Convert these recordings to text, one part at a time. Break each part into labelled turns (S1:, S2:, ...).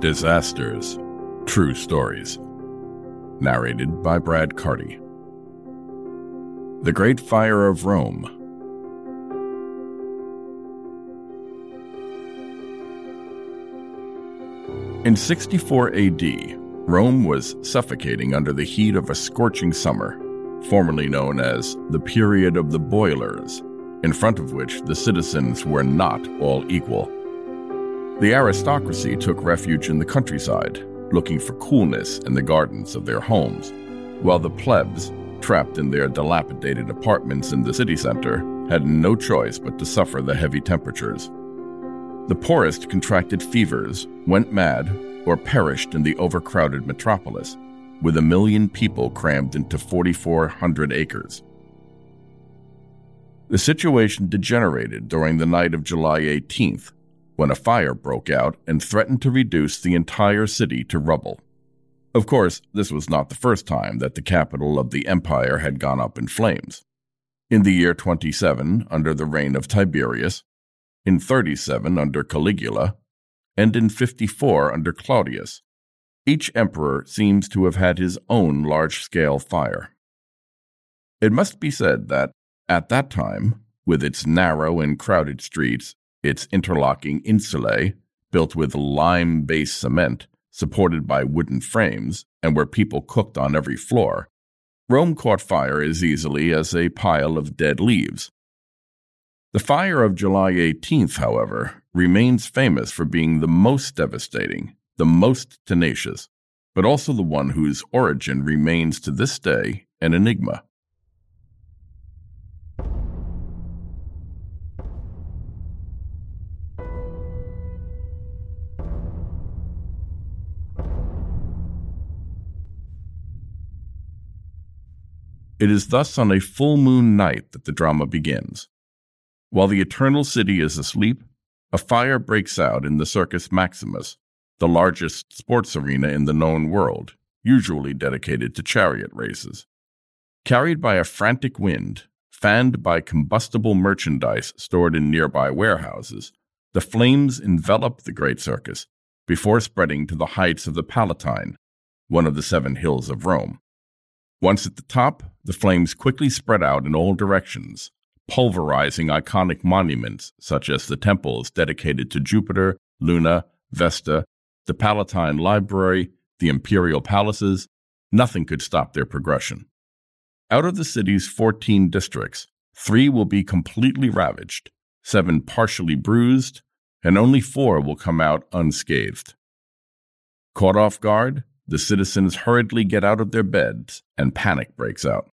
S1: Disasters True Stories. Narrated by Brad Carty. The Great Fire of Rome. In 64 AD, Rome was suffocating under the heat of a scorching summer, formerly known as the Period of the Boilers, in front of which the citizens were not all equal. The aristocracy took refuge in the countryside, looking for coolness in the gardens of their homes, while the plebs, trapped in their dilapidated apartments in the city center, had no choice but to suffer the heavy temperatures. The poorest contracted fevers, went mad, or perished in the overcrowded metropolis, with a million people crammed into 4,400 acres. The situation degenerated during the night of July 18th when a fire broke out and threatened to reduce the entire city to rubble. Of course, this was not the first time that the capital of the empire had gone up in flames. In the year 27, under the reign of Tiberius, in 37 under Caligula, and in 54 under Claudius, each emperor seems to have had his own large scale fire. It must be said that, at that time, with its narrow and crowded streets its interlocking insulae, built with lime based cement, supported by wooden frames, and where people cooked on every floor, Rome caught fire as easily as a pile of dead leaves. The fire of July 18th, however, remains famous for being the most devastating, the most tenacious, but also the one whose origin remains to this day an enigma. It is thus on a full moon night that the drama begins. While the eternal city is asleep, a fire breaks out in the Circus Maximus, the largest sports arena in the known world, usually dedicated to chariot races. Carried by a frantic wind, fanned by combustible merchandise stored in nearby warehouses, the flames envelop the great circus before spreading to the heights of the Palatine, one of the seven hills of Rome. Once at the top, the flames quickly spread out in all directions, pulverizing iconic monuments such as the temples dedicated to Jupiter, Luna, Vesta, the Palatine Library, the imperial palaces. Nothing could stop their progression. Out of the city's 14 districts, three will be completely ravaged, seven partially bruised, and only four will come out unscathed. Caught off guard, the citizens hurriedly get out of their beds and panic breaks out.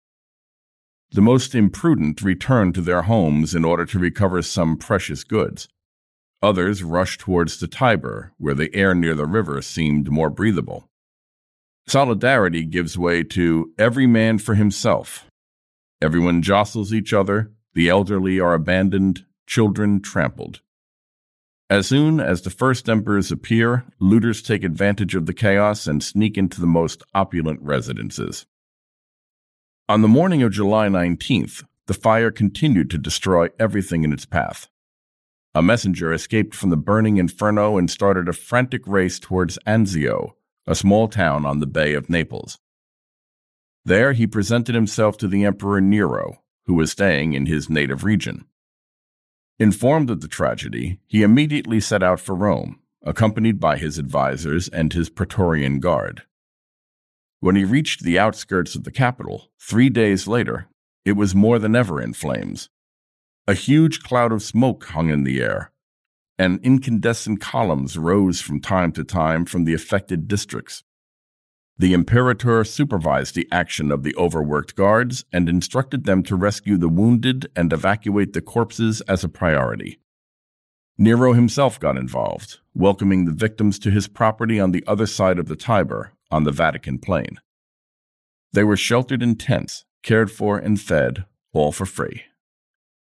S1: The most imprudent return to their homes in order to recover some precious goods. Others rush towards the Tiber, where the air near the river seemed more breathable. Solidarity gives way to every man for himself. Everyone jostles each other, the elderly are abandoned, children trampled. As soon as the first emperors appear, looters take advantage of the chaos and sneak into the most opulent residences. On the morning of July 19th, the fire continued to destroy everything in its path. A messenger escaped from the burning inferno and started a frantic race towards Anzio, a small town on the Bay of Naples. There he presented himself to the Emperor Nero, who was staying in his native region. Informed of the tragedy, he immediately set out for Rome, accompanied by his advisers and his Praetorian Guard. When he reached the outskirts of the capital, three days later, it was more than ever in flames. A huge cloud of smoke hung in the air, and incandescent columns rose from time to time from the affected districts. The Imperator supervised the action of the overworked guards and instructed them to rescue the wounded and evacuate the corpses as a priority. Nero himself got involved, welcoming the victims to his property on the other side of the Tiber, on the Vatican plain. They were sheltered in tents, cared for, and fed, all for free.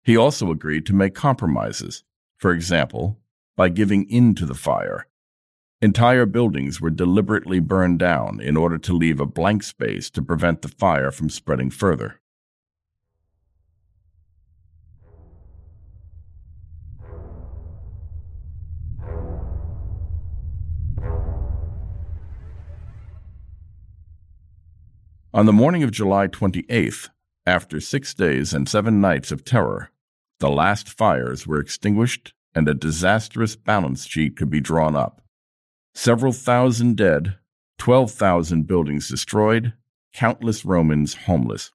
S1: He also agreed to make compromises, for example, by giving in to the fire Entire buildings were deliberately burned down in order to leave a blank space to prevent the fire from spreading further. On the morning of July 28th, after six days and seven nights of terror, the last fires were extinguished and a disastrous balance sheet could be drawn up. Several thousand dead, 12,000 buildings destroyed, countless Romans homeless.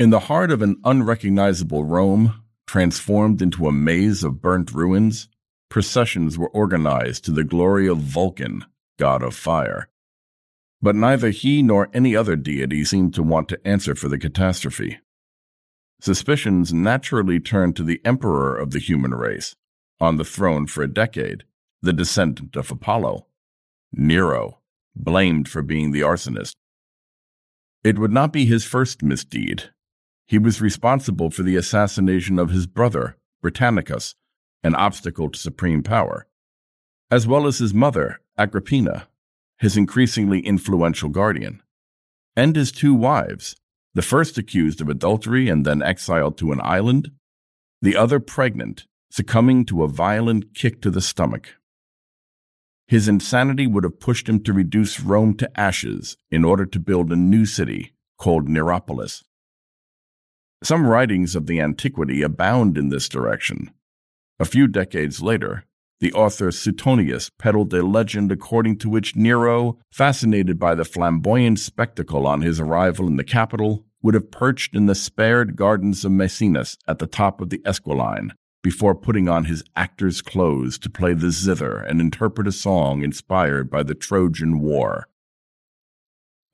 S1: In the heart of an unrecognizable Rome, transformed into a maze of burnt ruins, processions were organized to the glory of Vulcan, god of fire. But neither he nor any other deity seemed to want to answer for the catastrophe. Suspicions naturally turned to the emperor of the human race, on the throne for a decade, the descendant of Apollo, Nero, blamed for being the arsonist. It would not be his first misdeed. He was responsible for the assassination of his brother, Britannicus, an obstacle to supreme power, as well as his mother, Agrippina, his increasingly influential guardian, and his two wives, the first accused of adultery and then exiled to an island, the other pregnant, succumbing to a violent kick to the stomach. His insanity would have pushed him to reduce Rome to ashes in order to build a new city called Neropolis. Some writings of the antiquity abound in this direction. A few decades later, the author Suetonius peddled a legend according to which Nero, fascinated by the flamboyant spectacle on his arrival in the capital, would have perched in the spared gardens of Maecenas at the top of the Esquiline before putting on his actor's clothes to play the zither and interpret a song inspired by the Trojan War.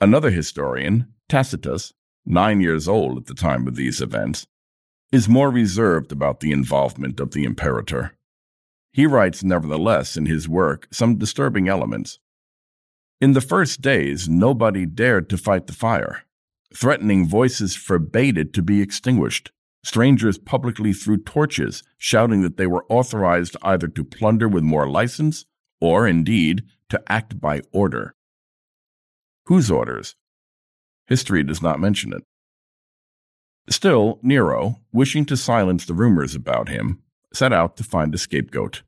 S1: Another historian, Tacitus, nine years old at the time of these events, is more reserved about the involvement of the imperator. He writes, nevertheless, in his work some disturbing elements. In the first days, nobody dared to fight the fire. Threatening voices forbade it to be extinguished. Strangers publicly threw torches, shouting that they were authorized either to plunder with more license or, indeed, to act by order. Whose orders? History does not mention it. Still, Nero, wishing to silence the rumors about him, set out to find a scapegoat.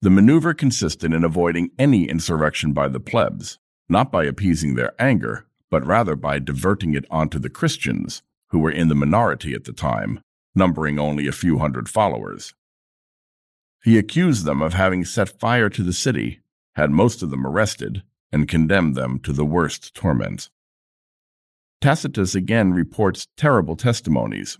S1: The maneuver consisted in avoiding any insurrection by the plebs, not by appeasing their anger, but rather by diverting it onto the Christians, who were in the minority at the time, numbering only a few hundred followers. He accused them of having set fire to the city, had most of them arrested, and condemned them to the worst torments. Tacitus again reports terrible testimonies.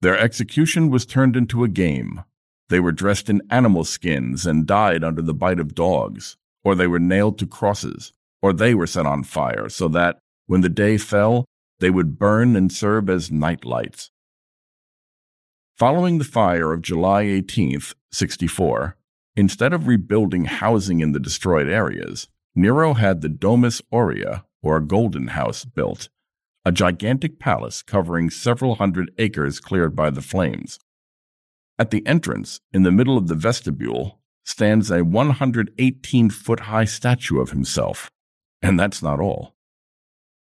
S1: Their execution was turned into a game, they were dressed in animal skins and died under the bite of dogs, or they were nailed to crosses, or they were set on fire, so that, when the day fell, they would burn and serve as night lights. Following the fire of July 18, 64, instead of rebuilding housing in the destroyed areas, Nero had the Domus Aurea, or Golden House, built, a gigantic palace covering several hundred acres cleared by the flames. At the entrance, in the middle of the vestibule, stands a 118 foot high statue of himself. And that's not all.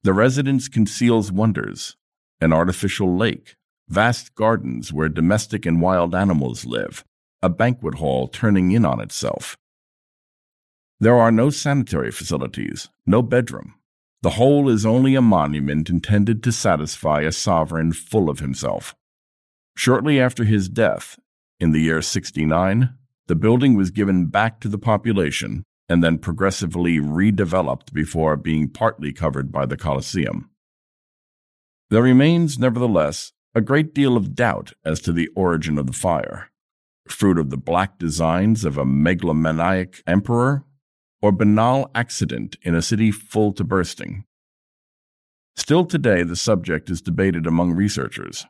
S1: The residence conceals wonders an artificial lake, vast gardens where domestic and wild animals live, a banquet hall turning in on itself. There are no sanitary facilities, no bedroom. The whole is only a monument intended to satisfy a sovereign full of himself. Shortly after his death, in the year 69, the building was given back to the population and then progressively redeveloped before being partly covered by the Colosseum. There remains, nevertheless, a great deal of doubt as to the origin of the fire fruit of the black designs of a megalomaniac emperor, or banal accident in a city full to bursting. Still today, the subject is debated among researchers.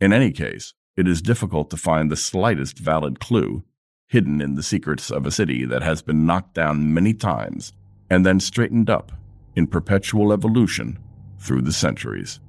S1: In any case, it is difficult to find the slightest valid clue hidden in the secrets of a city that has been knocked down many times and then straightened up in perpetual evolution through the centuries.